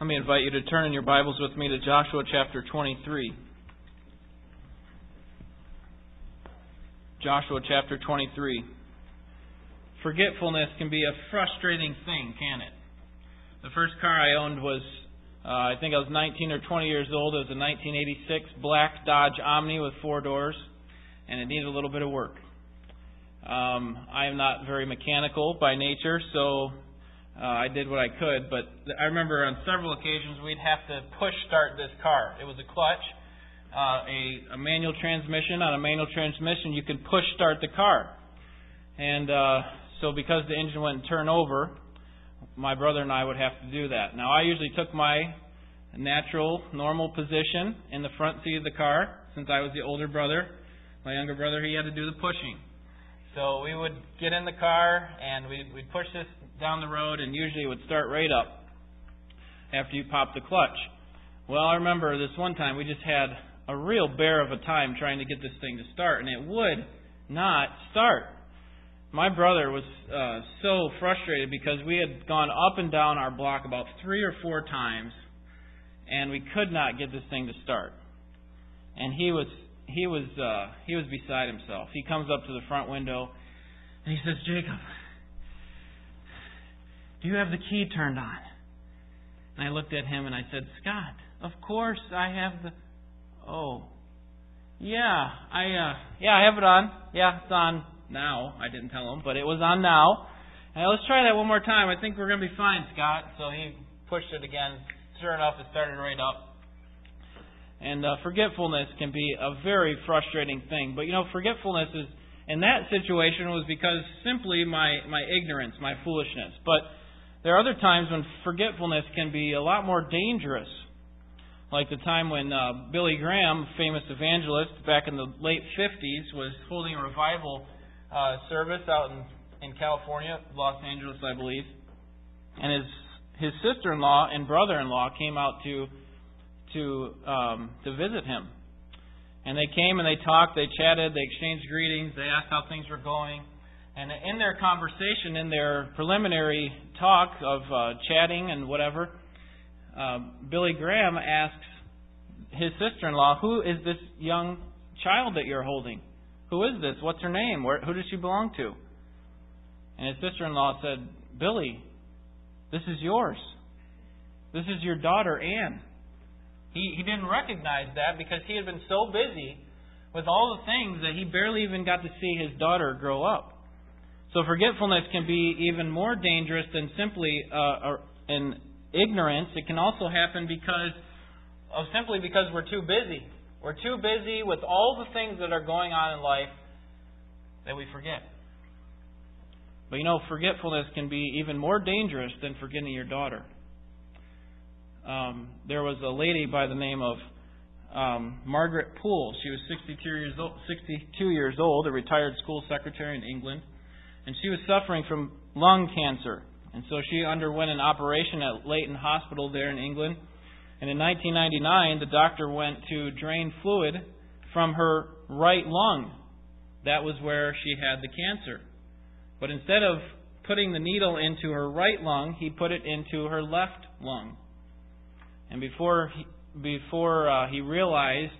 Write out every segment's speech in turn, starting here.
Let me invite you to turn in your Bibles with me to Joshua chapter 23. Joshua chapter 23. Forgetfulness can be a frustrating thing, can it? The first car I owned was, uh, I think I was 19 or 20 years old. It was a 1986 black Dodge Omni with four doors, and it needed a little bit of work. Um, I am not very mechanical by nature, so uh, I did what I could. But I remember on several occasions we'd have to push start this car. It was a clutch, uh, a, a manual transmission. On a manual transmission, you can push start the car. And uh, so, because the engine wouldn't turn over, my brother and I would have to do that. Now, I usually took my natural, normal position in the front seat of the car since I was the older brother. My younger brother, he had to do the pushing. So we would get in the car and we'd, we'd push this down the road, and usually it would start right up after you pop the clutch. Well, I remember this one time we just had a real bear of a time trying to get this thing to start, and it would not start. My brother was uh, so frustrated because we had gone up and down our block about three or four times, and we could not get this thing to start. And he was he was uh, he was beside himself. He comes up to the front window and he says, "Jacob, do you have the key turned on?" And I looked at him and I said, "Scott, of course I have the Oh. Yeah, I uh yeah, I have it on. Yeah, it's on now. I didn't tell him, but it was on now. And let's try that one more time. I think we're going to be fine, Scott. So he pushed it again. Sure enough, it started right up. And uh, forgetfulness can be a very frustrating thing. But you know, forgetfulness is in that situation was because simply my my ignorance, my foolishness. But there are other times when forgetfulness can be a lot more dangerous. Like the time when uh, Billy Graham, famous evangelist back in the late 50s, was holding a revival uh, service out in, in California, Los Angeles, I believe. And his his sister-in-law and brother-in-law came out to to um, to visit him. And they came and they talked, they chatted, they exchanged greetings, they asked how things were going. And in their conversation, in their preliminary talk of uh, chatting and whatever, uh, Billy Graham asks his sister in law, Who is this young child that you're holding? Who is this? What's her name? Where, who does she belong to? And his sister in law said, Billy, this is yours. This is your daughter, Anne. He, he didn't recognize that because he had been so busy with all the things that he barely even got to see his daughter grow up. So forgetfulness can be even more dangerous than simply uh, an ignorance. It can also happen because of simply because we're too busy. We're too busy with all the things that are going on in life that we forget. But you know, forgetfulness can be even more dangerous than forgetting your daughter um, there was a lady by the name of um, Margaret Poole. She was 62 years, old, 62 years old, a retired school secretary in England, and she was suffering from lung cancer. And so she underwent an operation at Leighton Hospital there in England. And in 1999, the doctor went to drain fluid from her right lung. That was where she had the cancer. But instead of putting the needle into her right lung, he put it into her left lung. And before he, before uh, he realized,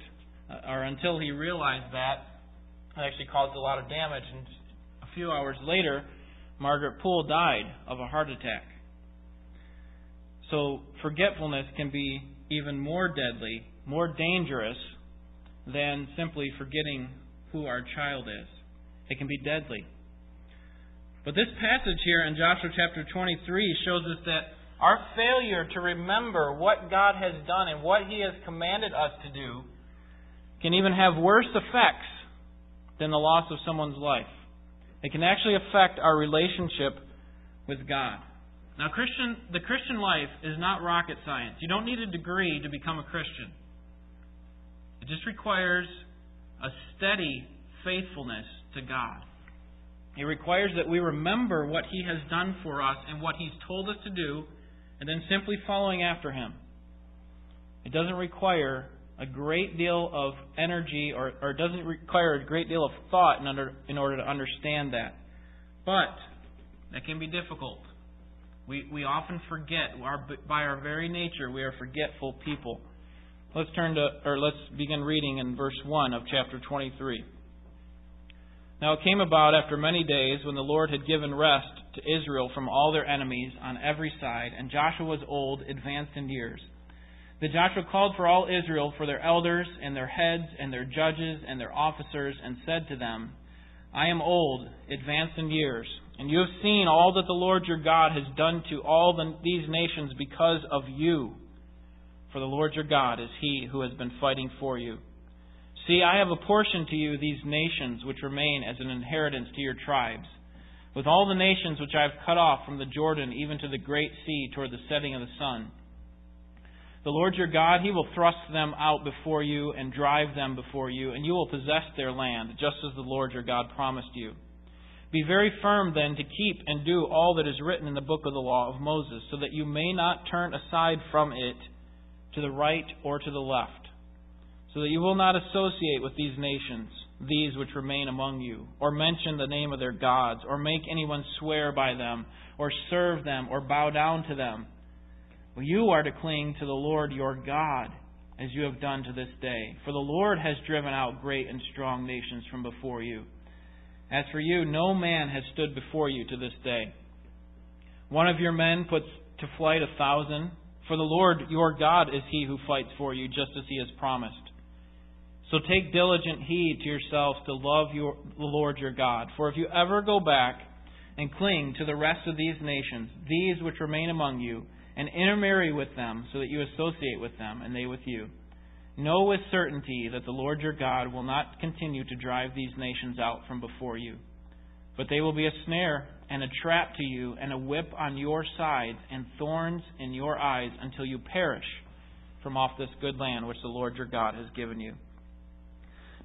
uh, or until he realized that, it actually caused a lot of damage. And few hours later, Margaret Poole died of a heart attack. So forgetfulness can be even more deadly, more dangerous than simply forgetting who our child is. It can be deadly. But this passage here in Joshua chapter 23 shows us that our failure to remember what God has done and what He has commanded us to do can even have worse effects than the loss of someone's life. It can actually affect our relationship with God. Now, Christian, the Christian life is not rocket science. You don't need a degree to become a Christian. It just requires a steady faithfulness to God. It requires that we remember what He has done for us and what He's told us to do and then simply following after him. It doesn't require a great deal of energy or, or doesn't require a great deal of thought in, under, in order to understand that. But that can be difficult. We, we often forget. Our, by our very nature, we are forgetful people. Let's turn to, or let's begin reading in verse 1 of chapter 23. Now it came about after many days when the Lord had given rest to Israel from all their enemies on every side, and Joshua was old, advanced in years. That Joshua called for all Israel, for their elders, and their heads, and their judges, and their officers, and said to them, I am old, advanced in years, and you have seen all that the Lord your God has done to all the, these nations because of you. For the Lord your God is he who has been fighting for you. See, I have apportioned to you these nations which remain as an inheritance to your tribes, with all the nations which I have cut off from the Jordan even to the great sea toward the setting of the sun. The Lord your God, He will thrust them out before you and drive them before you, and you will possess their land, just as the Lord your God promised you. Be very firm then to keep and do all that is written in the book of the law of Moses, so that you may not turn aside from it to the right or to the left so that you will not associate with these nations, these which remain among you, or mention the name of their gods, or make anyone swear by them, or serve them, or bow down to them. You are to cling to the Lord your God, as you have done to this day. For the Lord has driven out great and strong nations from before you. As for you, no man has stood before you to this day. One of your men puts to flight a thousand. For the Lord your God is he who fights for you, just as he has promised. So take diligent heed to yourselves to love your, the Lord your God. For if you ever go back and cling to the rest of these nations, these which remain among you, and intermarry with them, so that you associate with them, and they with you, know with certainty that the Lord your God will not continue to drive these nations out from before you. But they will be a snare and a trap to you, and a whip on your sides, and thorns in your eyes, until you perish from off this good land which the Lord your God has given you.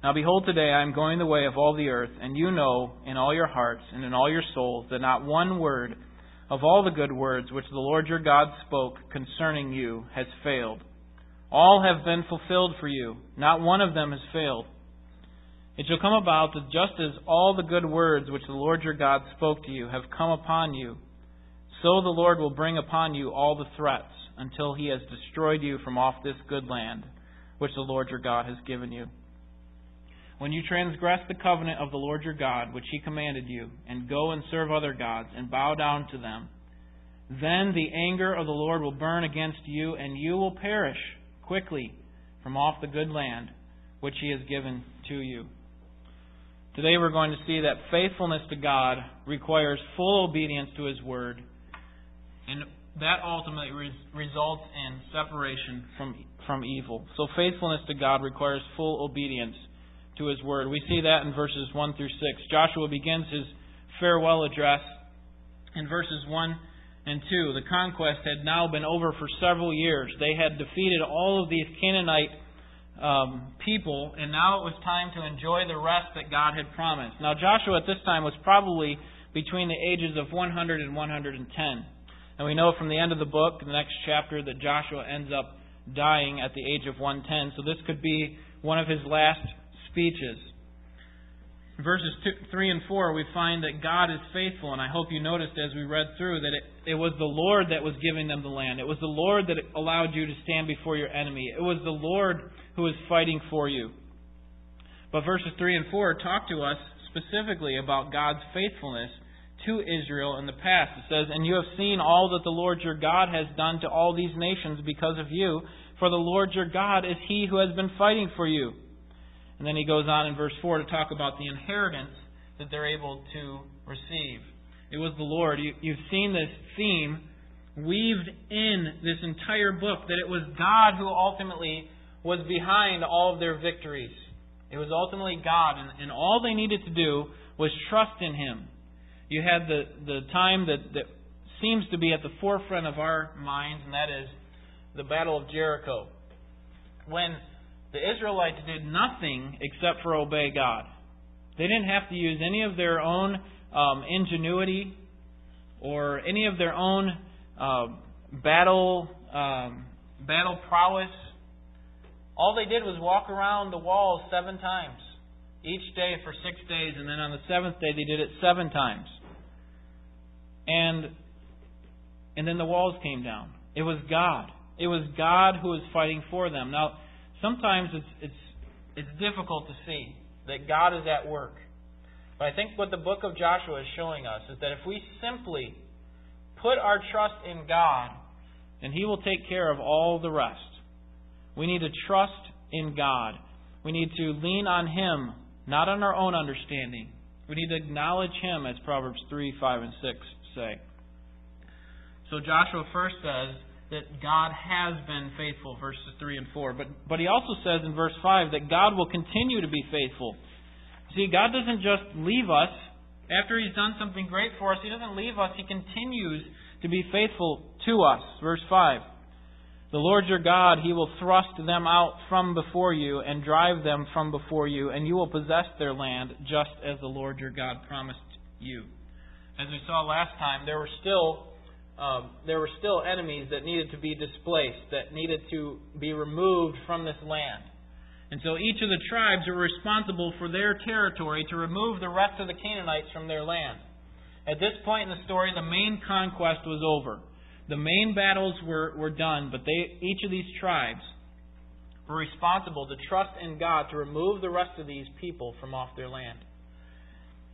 Now behold, today I am going the way of all the earth, and you know in all your hearts and in all your souls that not one word of all the good words which the Lord your God spoke concerning you has failed. All have been fulfilled for you, not one of them has failed. It shall come about that just as all the good words which the Lord your God spoke to you have come upon you, so the Lord will bring upon you all the threats until he has destroyed you from off this good land which the Lord your God has given you when you transgress the covenant of the Lord your God, which he commanded you, and go and serve other gods, and bow down to them, then the anger of the Lord will burn against you, and you will perish quickly from off the good land which he has given to you. Today we're going to see that faithfulness to God requires full obedience to his word, and that ultimately results in separation from, from evil. So faithfulness to God requires full obedience to his word. We see that in verses 1 through 6. Joshua begins his farewell address in verses 1 and 2. The conquest had now been over for several years. They had defeated all of these Canaanite um, people, and now it was time to enjoy the rest that God had promised. Now, Joshua at this time was probably between the ages of 100 and 110. And we know from the end of the book, the next chapter, that Joshua ends up dying at the age of 110. So this could be one of his last speeches. In verses two, 3 and 4, we find that God is faithful, and I hope you noticed as we read through that it, it was the Lord that was giving them the land. It was the Lord that allowed you to stand before your enemy. It was the Lord who was fighting for you. But verses 3 and 4 talk to us specifically about God's faithfulness to Israel in the past. It says, And you have seen all that the Lord your God has done to all these nations because of you, for the Lord your God is he who has been fighting for you. And then he goes on in verse 4 to talk about the inheritance that they're able to receive. It was the Lord. You, you've seen this theme weaved in this entire book that it was God who ultimately was behind all of their victories. It was ultimately God, and, and all they needed to do was trust in Him. You had the, the time that, that seems to be at the forefront of our minds, and that is the Battle of Jericho. When the Israelites did nothing except for obey God. They didn't have to use any of their own um, ingenuity or any of their own uh, battle um, battle prowess. All they did was walk around the walls seven times each day for six days, and then on the seventh day they did it seven times. And and then the walls came down. It was God. It was God who was fighting for them. Now, sometimes it's it's it's difficult to see that God is at work. But I think what the book of Joshua is showing us is that if we simply put our trust in God, then He will take care of all the rest. We need to trust in God. We need to lean on Him, not on our own understanding. We need to acknowledge Him, as Proverbs 3, 5, and 6 say. So Joshua first says that God has been faithful, verses 3 and 4. But, but he also says in verse 5 that God will continue to be faithful. See, God doesn't just leave us. After He's done something great for us, He doesn't leave us. He continues to be faithful to us. Verse 5. The Lord your God, He will thrust them out from before you and drive them from before you, and you will possess their land just as the Lord your God promised you. As we saw last time, there were still um, there were still enemies that needed to be displaced, that needed to be removed from this land. And so each of the tribes were responsible for their territory to remove the rest of the Canaanites from their land. At this point in the story, the main conquest was over. The main battles were, were done, but they, each of these tribes were responsible to trust in God to remove the rest of these people from off their land.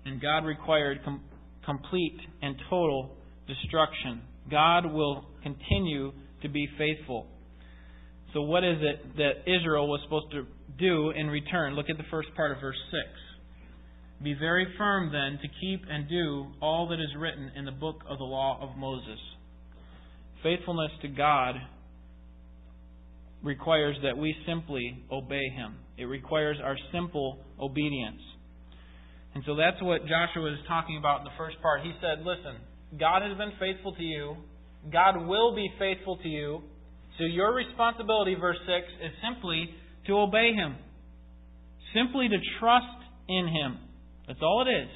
And God required com- complete and total destruction. God will continue to be faithful. So, what is it that Israel was supposed to do in return? Look at the first part of verse 6. Be very firm then to keep and do all that is written in the book of the law of Moses. Faithfulness to God requires that we simply obey Him. It requires our simple obedience. And so that's what Joshua is talking about in the first part. He said, Listen, God has been faithful to you. God will be faithful to you. So your responsibility, verse 6, is simply to obey Him. Simply to trust in Him. That's all it is.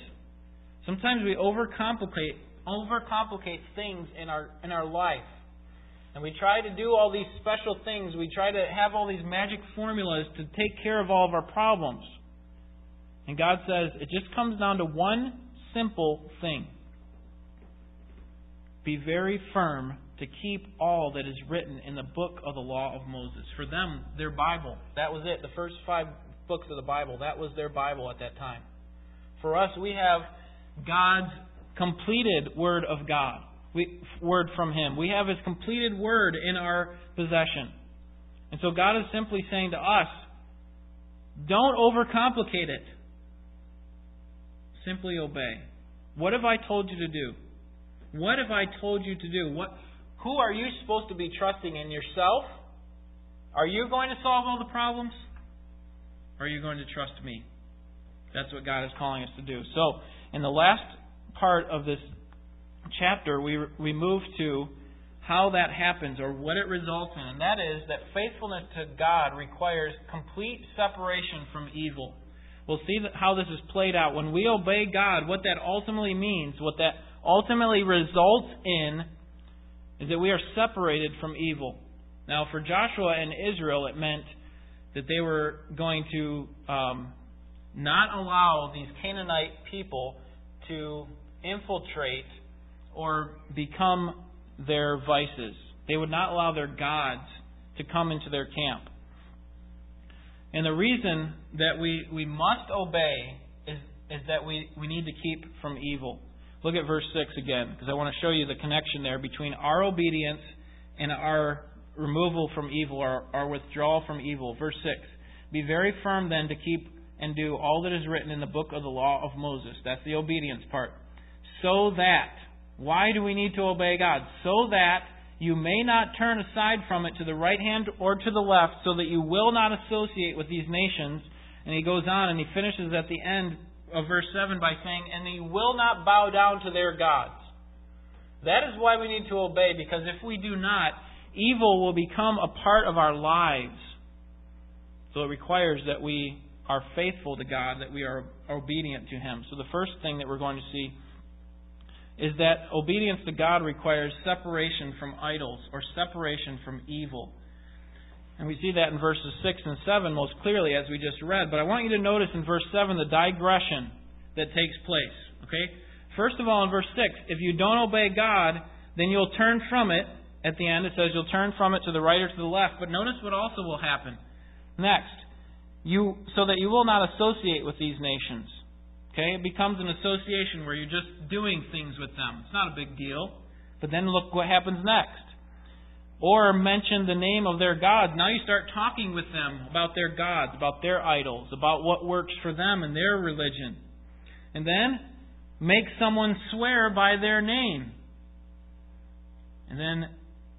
Sometimes we overcomplicate overcomplicate things in our in our life. And we try to do all these special things. We try to have all these magic formulas to take care of all of our problems. And God says it just comes down to one simple thing be very firm to keep all that is written in the book of the law of Moses. For them, their Bible, that was it. The first five books of the Bible, that was their Bible at that time. For us, we have God's completed Word of God, Word from Him. We have His completed Word in our possession. And so God is simply saying to us, don't overcomplicate it. Simply obey. What have I told you to do? What have I told you to do? What, who are you supposed to be trusting in yourself? Are you going to solve all the problems? Or are you going to trust me? That's what God is calling us to do. So, in the last part of this chapter, we, we move to how that happens or what it results in. And that is that faithfulness to God requires complete separation from evil. We'll see how this is played out. When we obey God, what that ultimately means, what that ultimately results in is that we are separated from evil. Now, for Joshua and Israel, it meant that they were going to um, not allow these Canaanite people to infiltrate or become their vices. They would not allow their gods to come into their camp. And the reason that we, we must obey is, is that we, we need to keep from evil. Look at verse 6 again, because I want to show you the connection there between our obedience and our removal from evil, our, our withdrawal from evil. Verse 6 Be very firm then to keep and do all that is written in the book of the law of Moses. That's the obedience part. So that, why do we need to obey God? So that you may not turn aside from it to the right hand or to the left, so that you will not associate with these nations. And he goes on and he finishes at the end of verse 7 by saying, And they will not bow down to their gods. That is why we need to obey, because if we do not, evil will become a part of our lives. So it requires that we are faithful to God, that we are obedient to Him. So the first thing that we're going to see is that obedience to God requires separation from idols or separation from evil. And we see that in verses 6 and 7 most clearly, as we just read. But I want you to notice in verse 7 the digression that takes place. Okay? First of all, in verse 6, if you don't obey God, then you'll turn from it. At the end, it says you'll turn from it to the right or to the left. But notice what also will happen next. You, so that you will not associate with these nations. Okay? It becomes an association where you're just doing things with them. It's not a big deal. But then look what happens next. Or mention the name of their gods. Now you start talking with them about their gods, about their idols, about what works for them and their religion. And then make someone swear by their name. And then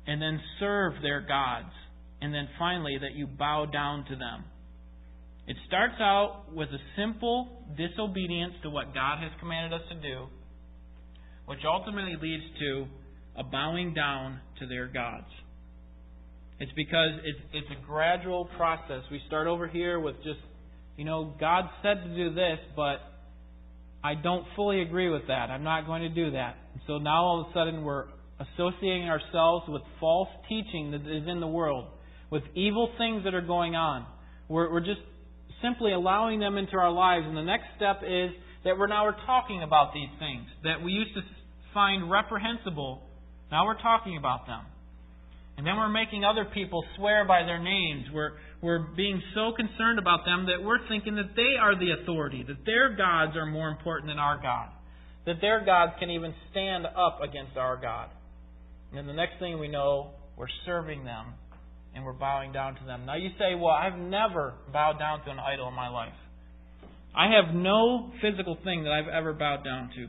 and then serve their gods. And then finally that you bow down to them. It starts out with a simple disobedience to what God has commanded us to do, which ultimately leads to a bowing down to their gods. It's because it's, it's a gradual process. We start over here with just, you know, God said to do this, but I don't fully agree with that. I'm not going to do that. so now all of a sudden we're associating ourselves with false teaching that is in the world, with evil things that are going on. We're, we're just simply allowing them into our lives. And the next step is that we're now we're talking about these things that we used to find reprehensible. Now we're talking about them. And then we're making other people swear by their names. We're, we're being so concerned about them that we're thinking that they are the authority, that their gods are more important than our God, that their gods can even stand up against our God. And the next thing we know, we're serving them and we're bowing down to them. Now you say, well, I've never bowed down to an idol in my life. I have no physical thing that I've ever bowed down to.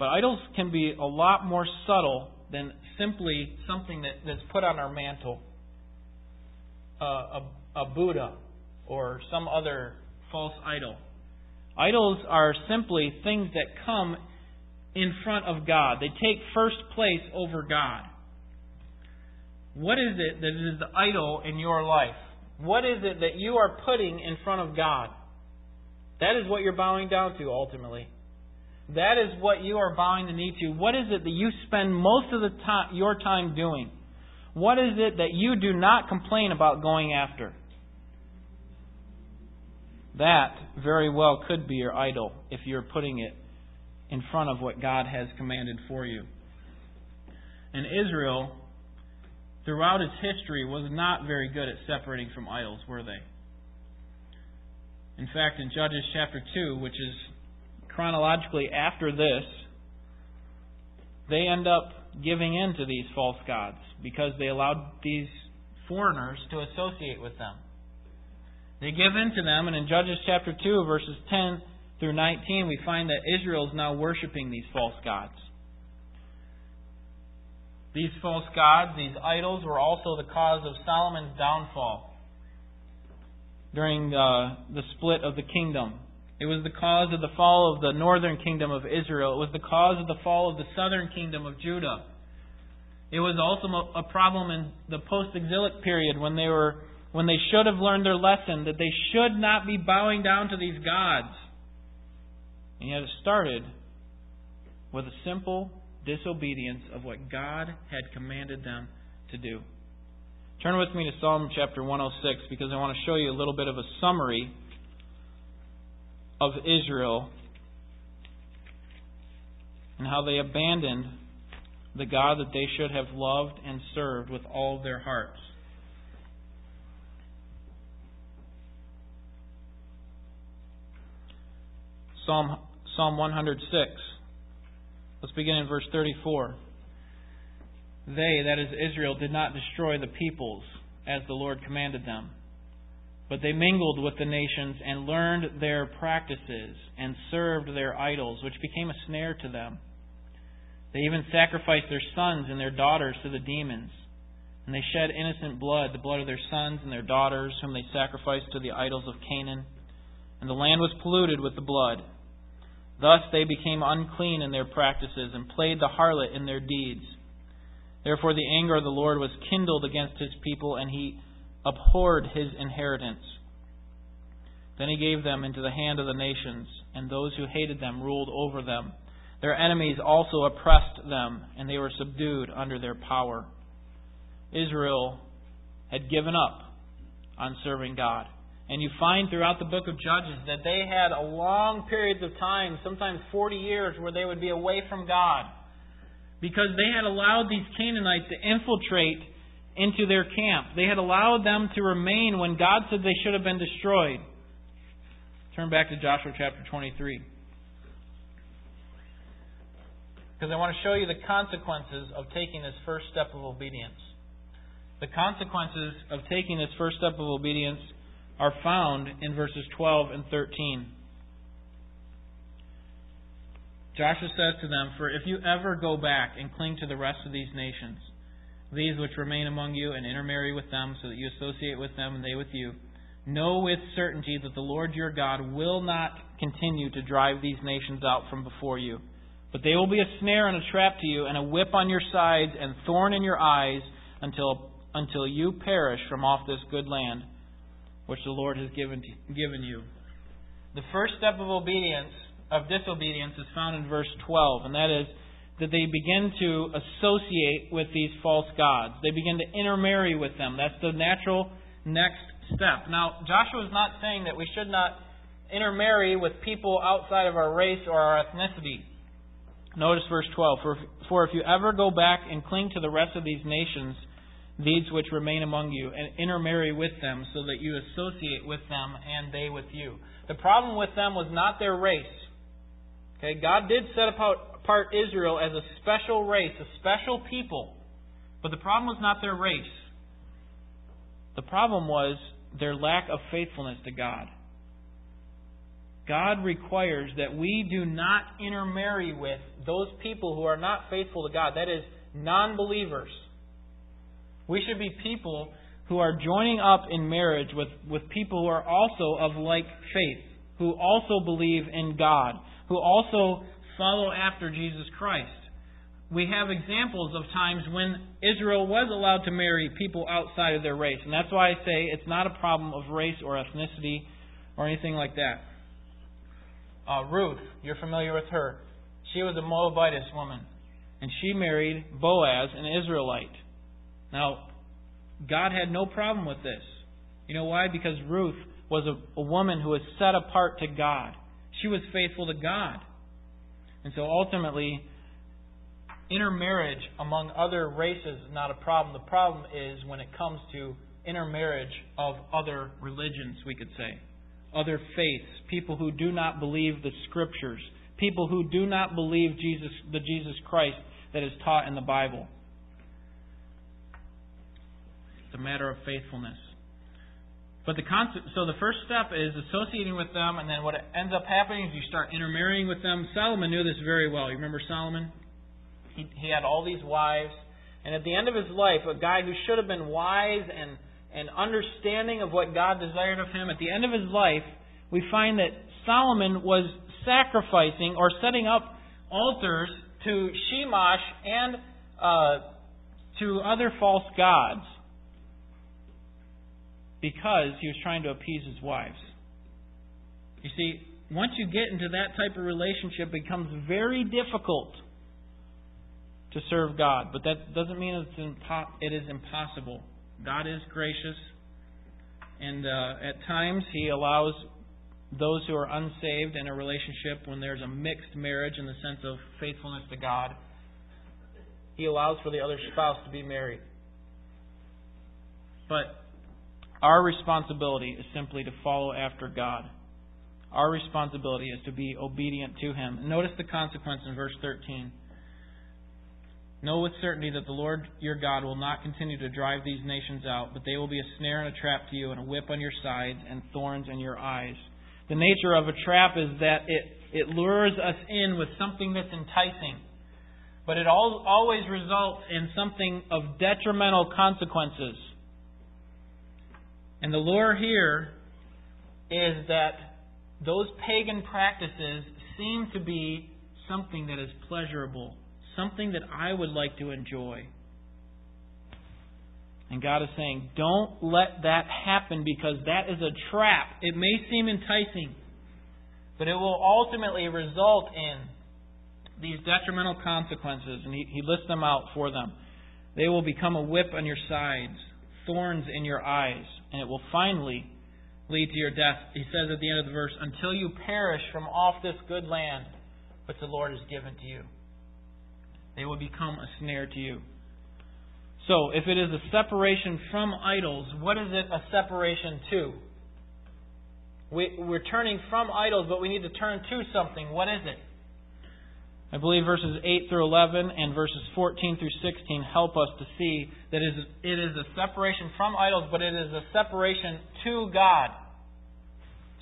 But idols can be a lot more subtle than simply something that, that's put on our mantle. Uh, a, a Buddha or some other false idol. Idols are simply things that come in front of God. They take first place over God. What is it that is the idol in your life? What is it that you are putting in front of God? That is what you're bowing down to ultimately. That is what you are bowing the knee to. What is it that you spend most of the time, your time doing? What is it that you do not complain about going after? That very well could be your idol if you're putting it in front of what God has commanded for you. And Israel throughout its history was not very good at separating from idols, were they? In fact, in Judges chapter 2, which is chronologically after this, they end up giving in to these false gods because they allowed these foreigners to associate with them. They give in to them, and in Judges chapter 2, verses 10 through 19, we find that Israel is now worshiping these false gods. These false gods, these idols, were also the cause of Solomon's downfall during uh, the split of the kingdom. It was the cause of the fall of the northern kingdom of Israel. It was the cause of the fall of the southern kingdom of Judah. It was also a problem in the post-exilic period when they were when they should have learned their lesson that they should not be bowing down to these gods. And yet it started with a simple disobedience of what God had commanded them to do. Turn with me to Psalm chapter 106 because I want to show you a little bit of a summary of Israel and how they abandoned the God that they should have loved and served with all their hearts. Psalm Psalm 106 Let's begin in verse 34. They, that is Israel, did not destroy the peoples as the Lord commanded them, but they mingled with the nations and learned their practices and served their idols, which became a snare to them. They even sacrificed their sons and their daughters to the demons. And they shed innocent blood, the blood of their sons and their daughters, whom they sacrificed to the idols of Canaan. And the land was polluted with the blood. Thus they became unclean in their practices and played the harlot in their deeds. Therefore the anger of the Lord was kindled against his people, and he abhorred his inheritance. Then he gave them into the hand of the nations, and those who hated them ruled over them. Their enemies also oppressed them, and they were subdued under their power. Israel had given up on serving God. And you find throughout the book of Judges that they had a long periods of time, sometimes 40 years, where they would be away from God. because they had allowed these Canaanites to infiltrate into their camp. They had allowed them to remain when God said they should have been destroyed. Turn back to Joshua chapter 23. Because I want to show you the consequences of taking this first step of obedience. The consequences of taking this first step of obedience are found in verses 12 and 13. Joshua says to them, For if you ever go back and cling to the rest of these nations, these which remain among you, and intermarry with them, so that you associate with them and they with you, know with certainty that the Lord your God will not continue to drive these nations out from before you. But they will be a snare and a trap to you, and a whip on your sides, and thorn in your eyes, until, until you perish from off this good land which the Lord has given, to, given you. The first step of obedience of disobedience is found in verse 12, and that is that they begin to associate with these false gods. They begin to intermarry with them. That's the natural next step. Now, Joshua is not saying that we should not intermarry with people outside of our race or our ethnicity. Notice verse 12. For, for if you ever go back and cling to the rest of these nations, these which remain among you, and intermarry with them, so that you associate with them and they with you. The problem with them was not their race. Okay, God did set apart Israel as a special race, a special people. But the problem was not their race. The problem was their lack of faithfulness to God. God requires that we do not intermarry with those people who are not faithful to God. That is, non believers. We should be people who are joining up in marriage with, with people who are also of like faith, who also believe in God, who also follow after Jesus Christ. We have examples of times when Israel was allowed to marry people outside of their race. And that's why I say it's not a problem of race or ethnicity or anything like that. Uh, Ruth, you're familiar with her. She was a Moabitess woman. And she married Boaz, an Israelite. Now, God had no problem with this. You know why? Because Ruth was a, a woman who was set apart to God. She was faithful to God. And so ultimately, intermarriage among other races is not a problem. The problem is when it comes to intermarriage of other religions, we could say, other faiths, people who do not believe the scriptures, people who do not believe Jesus, the Jesus Christ that is taught in the Bible. It's a matter of faithfulness. But the concept, so the first step is associating with them, and then what ends up happening is you start intermarrying with them. Solomon knew this very well. You remember Solomon? He, he had all these wives, and at the end of his life, a guy who should have been wise and and understanding of what God desired of him, at the end of his life, we find that Solomon was sacrificing or setting up altars to Shemash and uh, to other false gods because he was trying to appease his wives. You see, once you get into that type of relationship, it becomes very difficult to serve God. But that doesn't mean it's impo- it is impossible. God is gracious, and uh, at times He allows those who are unsaved in a relationship when there's a mixed marriage in the sense of faithfulness to God. He allows for the other spouse to be married. But our responsibility is simply to follow after God. Our responsibility is to be obedient to Him. Notice the consequence in verse 13. Know with certainty that the Lord your God will not continue to drive these nations out, but they will be a snare and a trap to you, and a whip on your sides, and thorns in your eyes. The nature of a trap is that it, it lures us in with something that's enticing, but it all, always results in something of detrimental consequences. And the lure here is that those pagan practices seem to be something that is pleasurable, something that I would like to enjoy. And God is saying, don't let that happen because that is a trap. It may seem enticing, but it will ultimately result in these detrimental consequences. And He, he lists them out for them. They will become a whip on your sides, thorns in your eyes and it will finally lead to your death. He says at the end of the verse, until you perish from off this good land which the Lord has given to you. They will become a snare to you. So, if it is a separation from idols, what is it a separation to? We, we're turning from idols, but we need to turn to something. What is it? I believe verses 8 through 11 and verses 14 through 16 help us to see that it is a separation from idols, but it is a separation to God.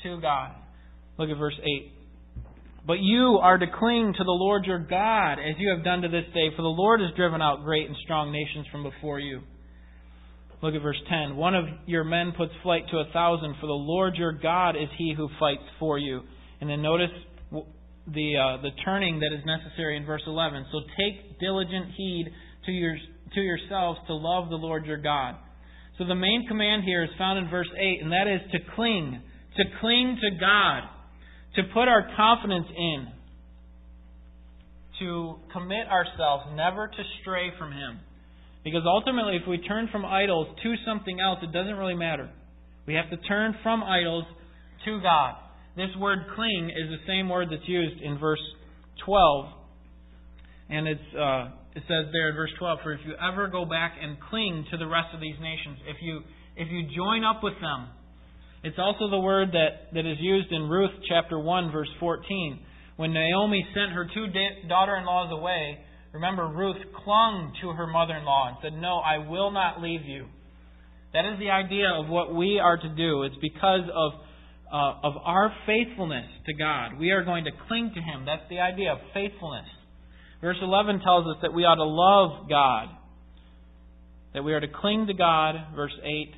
To God. Look at verse 8. But you are to cling to the Lord your God, as you have done to this day, for the Lord has driven out great and strong nations from before you. Look at verse 10. One of your men puts flight to a thousand, for the Lord your God is he who fights for you. And then notice the, uh, the turning that is necessary in verse 11. So take diligent heed to, your, to yourselves to love the Lord your God. So the main command here is found in verse 8, and that is to cling, to cling to God, to put our confidence in, to commit ourselves never to stray from Him. Because ultimately, if we turn from idols to something else, it doesn't really matter. We have to turn from idols to God. This word cling is the same word that's used in verse 12. And it's, uh, it says there in verse 12, For if you ever go back and cling to the rest of these nations, if you, if you join up with them, it's also the word that, that is used in Ruth chapter 1, verse 14. When Naomi sent her two daughter in laws away, remember, Ruth clung to her mother in law and said, No, I will not leave you. That is the idea of what we are to do. It's because of uh, of our faithfulness to God. We are going to cling to Him. That's the idea of faithfulness. Verse 11 tells us that we ought to love God, that we are to cling to God. Verse 8,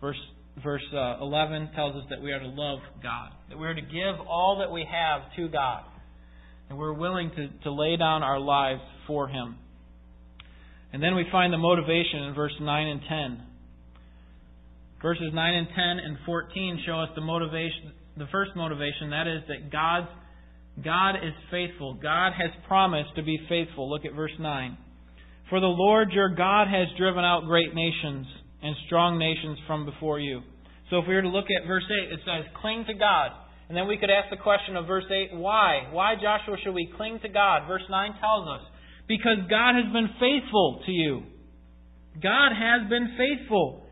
verse, verse uh, 11 tells us that we are to love God, that we are to give all that we have to God, and we're willing to, to lay down our lives for Him. And then we find the motivation in verse 9 and 10. Verses 9 and 10 and 14 show us the motivation, the first motivation, that is that God's, God is faithful. God has promised to be faithful. Look at verse 9. For the Lord your God has driven out great nations and strong nations from before you. So if we were to look at verse 8, it says, Cling to God. And then we could ask the question of verse 8, why? Why, Joshua, should we cling to God? Verse 9 tells us, Because God has been faithful to you. God has been faithful.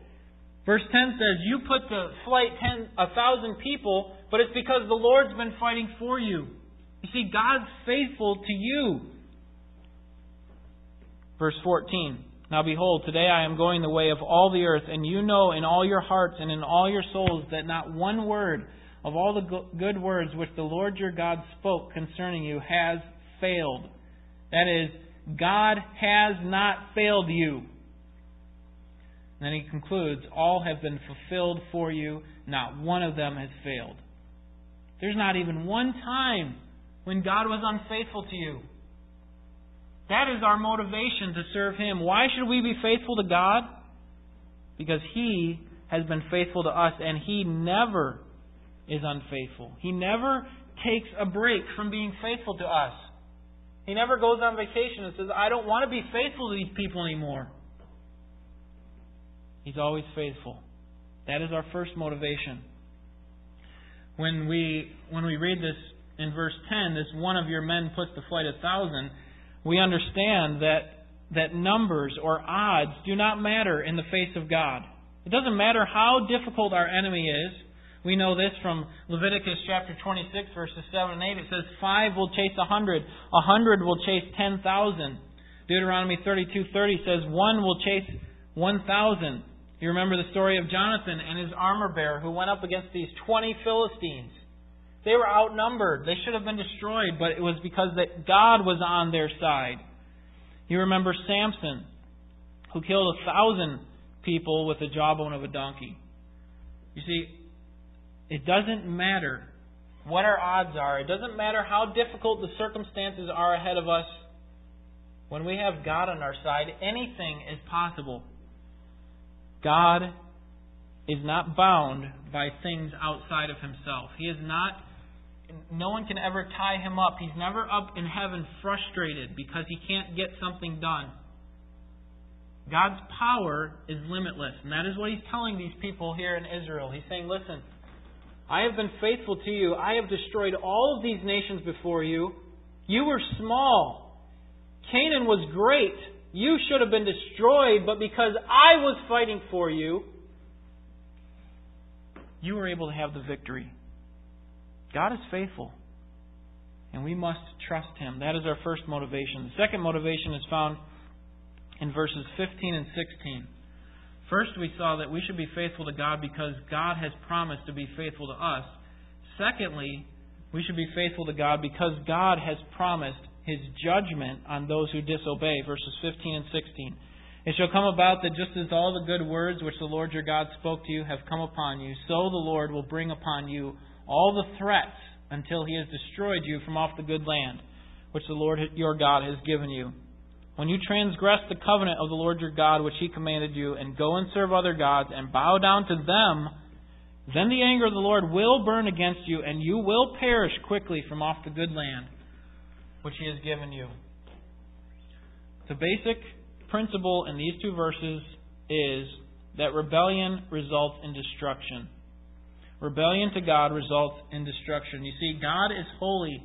Verse 10 says, You put to flight ten, a thousand people, but it's because the Lord's been fighting for you. You see, God's faithful to you. Verse 14 Now behold, today I am going the way of all the earth, and you know in all your hearts and in all your souls that not one word of all the good words which the Lord your God spoke concerning you has failed. That is, God has not failed you. And then he concludes, All have been fulfilled for you, not one of them has failed. There's not even one time when God was unfaithful to you. That is our motivation to serve Him. Why should we be faithful to God? Because He has been faithful to us, and He never is unfaithful. He never takes a break from being faithful to us. He never goes on vacation and says, I don't want to be faithful to these people anymore. He's always faithful. That is our first motivation. When we when we read this in verse 10, this one of your men puts to flight a thousand, we understand that that numbers or odds do not matter in the face of God. It doesn't matter how difficult our enemy is. We know this from Leviticus chapter 26, verses 7 and 8. It says, Five will chase a hundred, a hundred will chase ten thousand. Deuteronomy 32:30 says, One will chase one thousand. You remember the story of Jonathan and his armor bearer who went up against these 20 Philistines. They were outnumbered. They should have been destroyed, but it was because that God was on their side. You remember Samson, who killed a thousand people with the jawbone of a donkey. You see, it doesn't matter what our odds are. It doesn't matter how difficult the circumstances are ahead of us. When we have God on our side, anything is possible. God is not bound by things outside of himself. He is not, no one can ever tie him up. He's never up in heaven frustrated because he can't get something done. God's power is limitless. And that is what he's telling these people here in Israel. He's saying, listen, I have been faithful to you. I have destroyed all of these nations before you. You were small. Canaan was great. You should have been destroyed, but because I was fighting for you, you were able to have the victory. God is faithful, and we must trust Him. That is our first motivation. The second motivation is found in verses 15 and 16. First, we saw that we should be faithful to God because God has promised to be faithful to us. Secondly, we should be faithful to God because God has promised His judgment on those who disobey. Verses 15 and 16. It shall come about that just as all the good words which the Lord your God spoke to you have come upon you, so the Lord will bring upon you all the threats until He has destroyed you from off the good land which the Lord your God has given you. When you transgress the covenant of the Lord your God which he commanded you, and go and serve other gods, and bow down to them, then the anger of the Lord will burn against you, and you will perish quickly from off the good land which he has given you. The basic principle in these two verses is that rebellion results in destruction. Rebellion to God results in destruction. You see, God is holy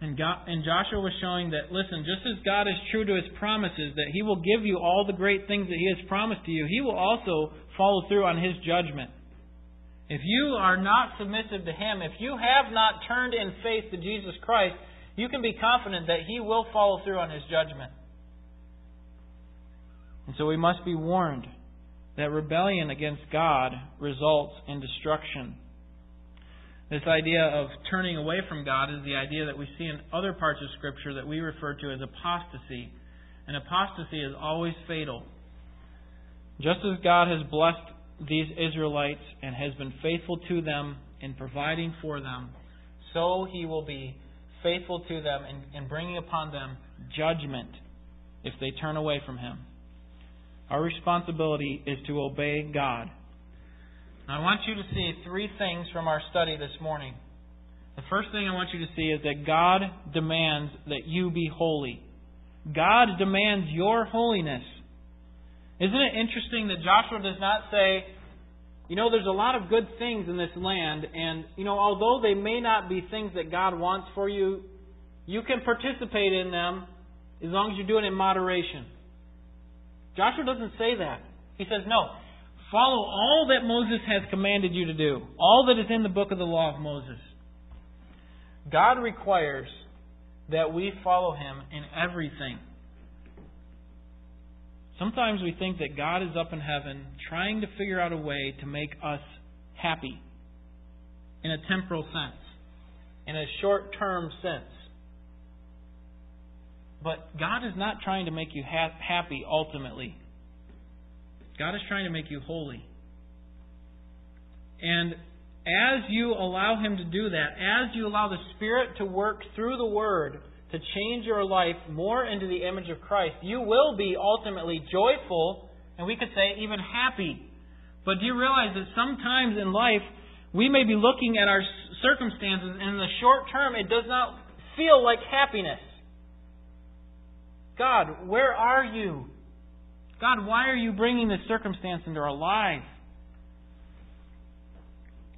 and, God, and Joshua was showing that, listen, just as God is true to his promises, that he will give you all the great things that he has promised to you, he will also follow through on his judgment. If you are not submissive to him, if you have not turned in faith to Jesus Christ, you can be confident that he will follow through on his judgment. And so we must be warned that rebellion against God results in destruction. This idea of turning away from God is the idea that we see in other parts of Scripture that we refer to as apostasy. And apostasy is always fatal. Just as God has blessed these Israelites and has been faithful to them in providing for them, so He will be faithful to them and, in bringing upon them judgment if they turn away from Him. Our responsibility is to obey God I want you to see three things from our study this morning. The first thing I want you to see is that God demands that you be holy. God demands your holiness. Isn't it interesting that Joshua does not say, you know, there's a lot of good things in this land, and, you know, although they may not be things that God wants for you, you can participate in them as long as you do it in moderation. Joshua doesn't say that. He says, no, Follow all that Moses has commanded you to do, all that is in the book of the law of Moses. God requires that we follow him in everything. Sometimes we think that God is up in heaven trying to figure out a way to make us happy in a temporal sense, in a short term sense. But God is not trying to make you ha- happy ultimately. God is trying to make you holy. And as you allow Him to do that, as you allow the Spirit to work through the Word to change your life more into the image of Christ, you will be ultimately joyful, and we could say even happy. But do you realize that sometimes in life, we may be looking at our circumstances, and in the short term, it does not feel like happiness. God, where are you? God, why are you bringing this circumstance into our life?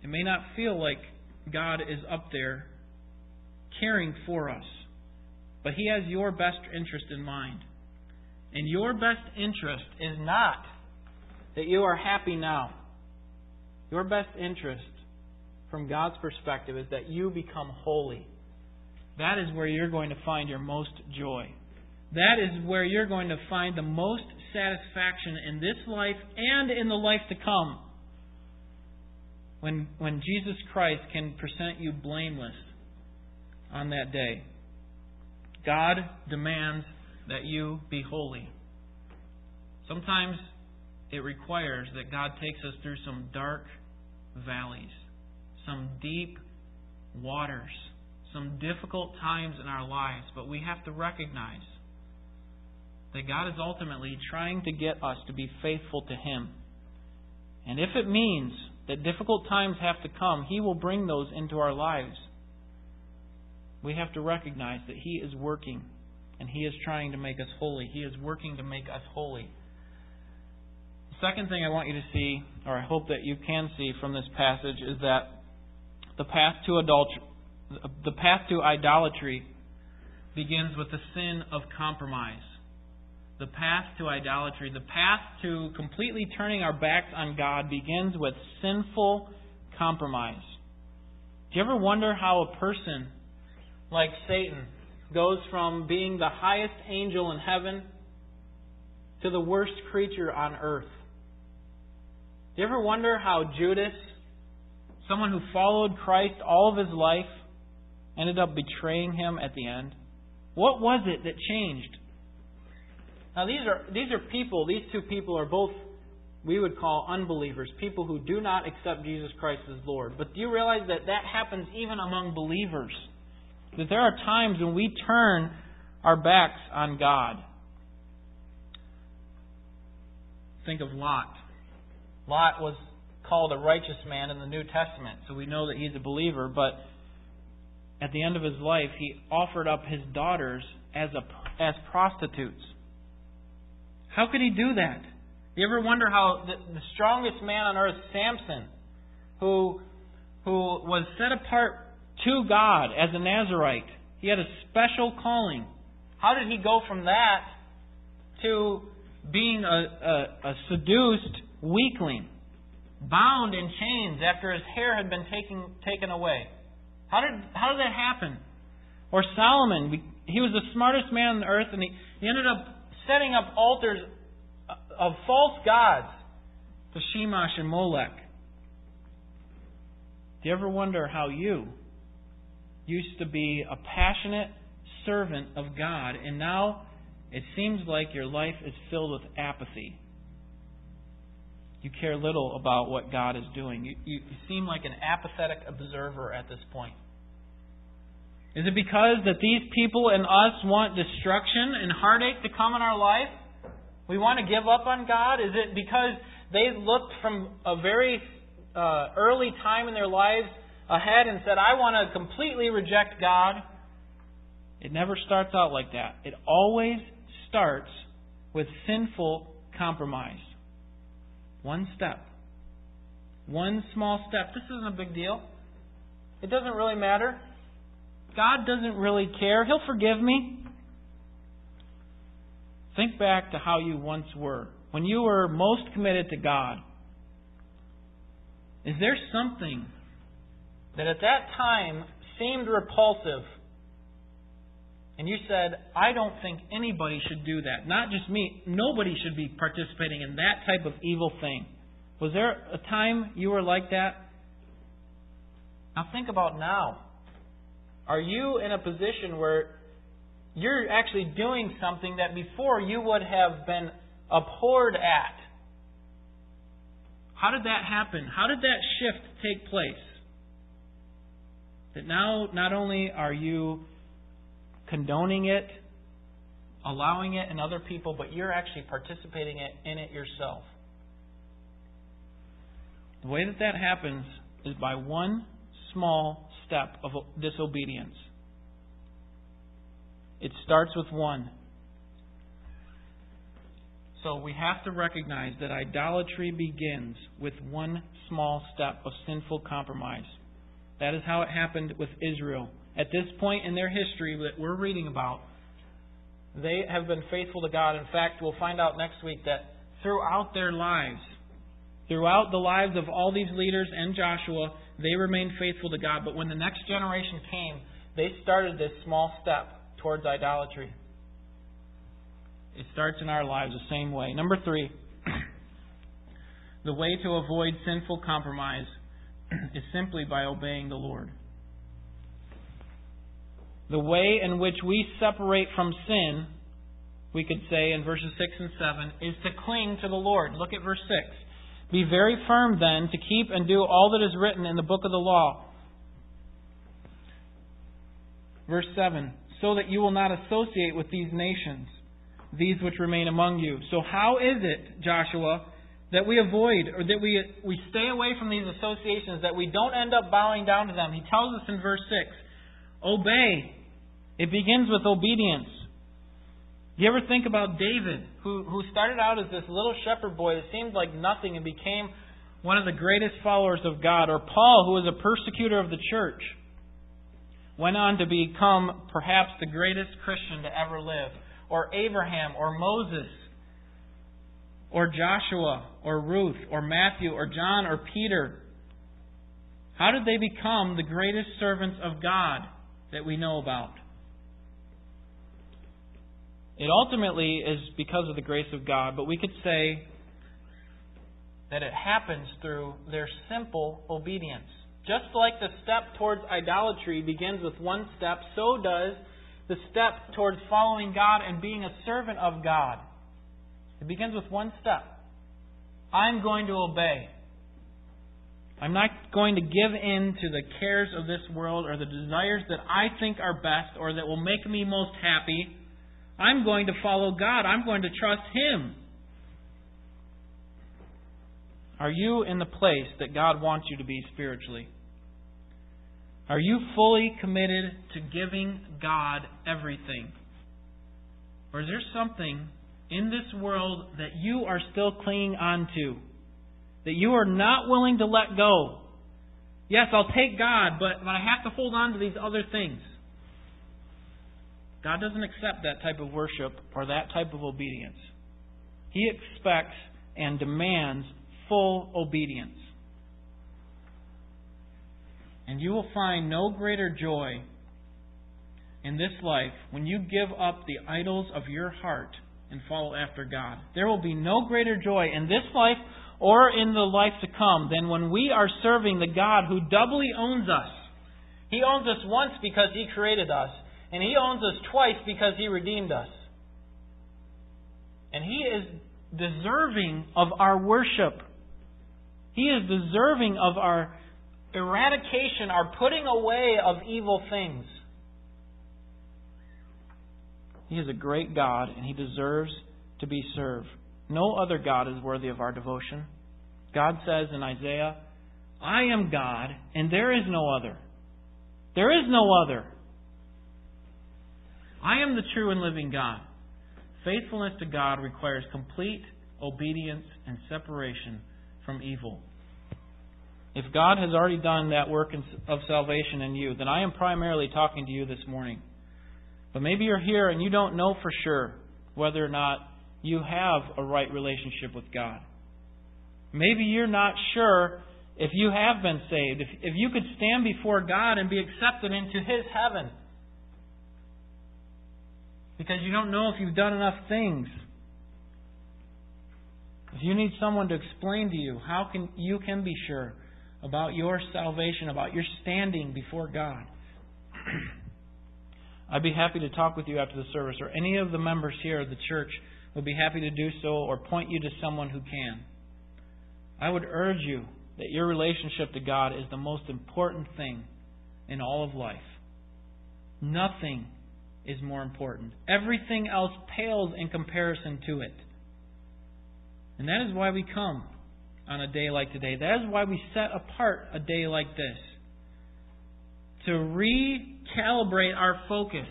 It may not feel like God is up there caring for us, but He has your best interest in mind. And your best interest is not that you are happy now. Your best interest, from God's perspective, is that you become holy. That is where you're going to find your most joy. That is where you're going to find the most satisfaction in this life and in the life to come. When, when Jesus Christ can present you blameless on that day. God demands that you be holy. Sometimes it requires that God takes us through some dark valleys, some deep waters, some difficult times in our lives, but we have to recognize that God is ultimately trying to get us to be faithful to Him. And if it means that difficult times have to come, He will bring those into our lives. We have to recognize that He is working and He is trying to make us holy. He is working to make us holy. The second thing I want you to see, or I hope that you can see from this passage, is that the path to adultery, the path to idolatry begins with the sin of compromise. The path to idolatry, the path to completely turning our backs on God begins with sinful compromise. Do you ever wonder how a person like Satan goes from being the highest angel in heaven to the worst creature on earth? Do you ever wonder how Judas, someone who followed Christ all of his life, ended up betraying him at the end? What was it that changed? Now these are these are people, these two people are both we would call unbelievers, people who do not accept Jesus Christ as Lord. But do you realize that that happens even among believers? That there are times when we turn our backs on God. Think of Lot. Lot was called a righteous man in the New Testament, so we know that he's a believer, but at the end of his life, he offered up his daughters as, a, as prostitutes. How could he do that? You ever wonder how the, the strongest man on earth, Samson, who, who was set apart to God as a Nazarite, he had a special calling. How did he go from that to being a, a, a seduced weakling, bound in chains after his hair had been taken, taken away? How did, how did that happen? Or Solomon, he was the smartest man on the earth, and he, he ended up setting up altars uh, of false gods to Chemosh and Molech. Do you ever wonder how you used to be a passionate servant of God, and now it seems like your life is filled with apathy? You care little about what God is doing. You, you, seem like an apathetic observer at this point. Is it because that these people and us want destruction and heartache to come in our life? We want to give up on God? Is it because they looked from a very uh, early time in their lives ahead and said, I want to completely reject God? It never starts out like that. It always starts with sinful compromise. One step. One small step. This isn't a big deal. It doesn't really matter. God doesn't really care. He'll forgive me. Think back to how you once were, when you were most committed to God. Is there something that at that time seemed repulsive? And you said, I don't think anybody should do that. Not just me. Nobody should be participating in that type of evil thing. Was there a time you were like that? Now think about now. Are you in a position where you're actually doing something that before you would have been abhorred at. How did that happen? How did that shift take place? That now not only are you condoning it, allowing it in other people, but you're actually participating in it yourself. The way that that happens is by one small step of disobedience. It starts with one. So we have to recognize that idolatry begins with one small step of sinful compromise. That is how it happened with Israel. At this point in their history that we're reading about, they have been faithful to God. In fact, we'll find out next week that throughout their lives, throughout the lives of all these leaders and Joshua, they remained faithful to God. But when the next generation came, they started this small step towards idolatry. It starts in our lives the same way. Number three, the way to avoid sinful compromise is simply by obeying the Lord. The way in which we separate from sin, we could say in verses 6 and 7, is to cling to the Lord. Look at verse 6. Be very firm then to keep and do all that is written in the book of the law. Verse 7 so that you will not associate with these nations, these which remain among you. So, how is it, Joshua, that we avoid or that we, we stay away from these associations, that we don't end up bowing down to them? He tells us in verse 6 obey. It begins with obedience. You ever think about David, who, who started out as this little shepherd boy that seemed like nothing and became one of the greatest followers of God, or Paul, who was a persecutor of the church? went on to become perhaps the greatest Christian to ever live, or Abraham, or Moses, or Joshua, or Ruth, or Matthew, or John, or Peter? How did they become the greatest servants of God that we know about? It ultimately is because of the grace of God, but we could say that it happens through their simple obedience. Just like the step towards idolatry begins with one step, so does the step towards following God and being a servant of God. It begins with one step. I'm going to obey. I'm not going to give in to the cares of this world or the desires that I think are best or that will make me most happy. I'm going to follow God. I'm going to trust Him. Are you in the place that God wants you to be spiritually? Are you fully committed to giving God everything? Or is there something in this world that you are still clinging on to? That you are not willing to let go? Yes, I'll take God, but, but I have to hold on to these other things. God doesn't accept that type of worship or that type of obedience. He expects and demands full obedience. And you will find no greater joy in this life when you give up the idols of your heart and follow after God. There will be no greater joy in this life or in the life to come than when we are serving the God who doubly owns us. He owns us once because He created us, and He owns us twice because He redeemed us. And He is deserving of our worship. He is deserving of our eradication, our putting away of evil things. He is a great God, and He deserves to be served. No other God is worthy of our devotion. God says in Isaiah, I am God, and there is no other. There is no other. I am the true and living God. Faithfulness to God requires complete obedience and separation from evil. If God has already done that work of salvation in you, then I am primarily talking to you this morning. But maybe you're here and you don't know for sure whether or not you have a right relationship with God. Maybe you're not sure if you have been saved, if, if you could stand before God and be accepted into His heaven. Because you don't know if you've done enough things. If you need someone to explain to you how can you can be sure about your salvation, about your standing before God. I'd be happy to talk with you after the service, or any of the members here of the church would be happy to do so or point you to someone who can. I would urge you that your relationship to God is the most important thing in all of life. Nothing is more important. Everything else pales in comparison to it. And that is why we come on a day like today. That is why we set apart a day like this. To recalibrate our focus.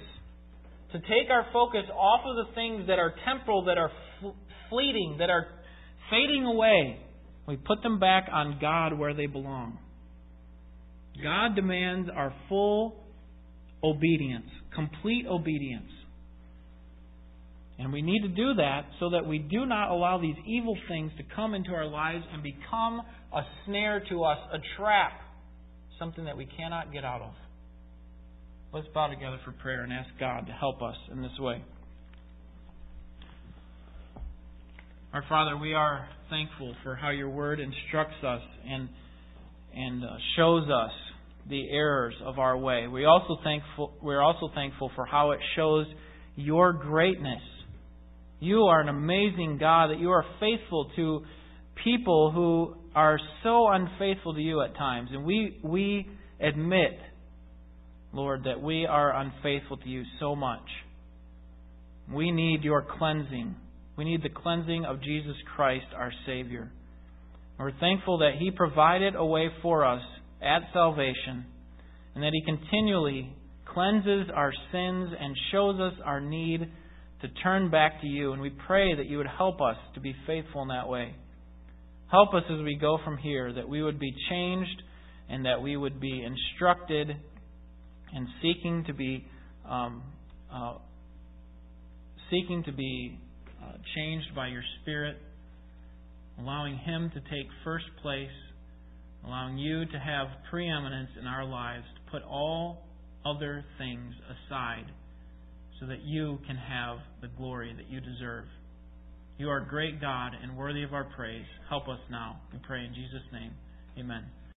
To take our focus off of the things that are temporal, that are fleeting, that are fading away. We put them back on God where they belong. God demands our full obedience, complete obedience. And we need to do that so that we do not allow these evil things to come into our lives and become a snare to us, a trap, something that we cannot get out of. Let's bow together for prayer and ask God to help us in this way. Our Father, we are thankful for how your word instructs us and and uh, shows us the errors of our way. We also thankful we're also thankful for how it shows your greatness you are an amazing God, that you are faithful to people who are so unfaithful to you at times. And we, we admit, Lord, that we are unfaithful to you so much. We need your cleansing. We need the cleansing of Jesus Christ, our Savior. We're thankful that He provided a way for us at salvation and that He continually cleanses our sins and shows us our need to turn back to you. And we pray that you would help us to be faithful in that way. Help us as we go from here, that we would be changed and that we would be instructed and seeking to be um, uh, seeking to be uh, changed by your Spirit, allowing Him to take first place, allowing you to have preeminence in our lives, to put all other things aside so that you can have the glory that you deserve. You are a great God and worthy of our praise. Help us now. We pray in Jesus' name. Amen.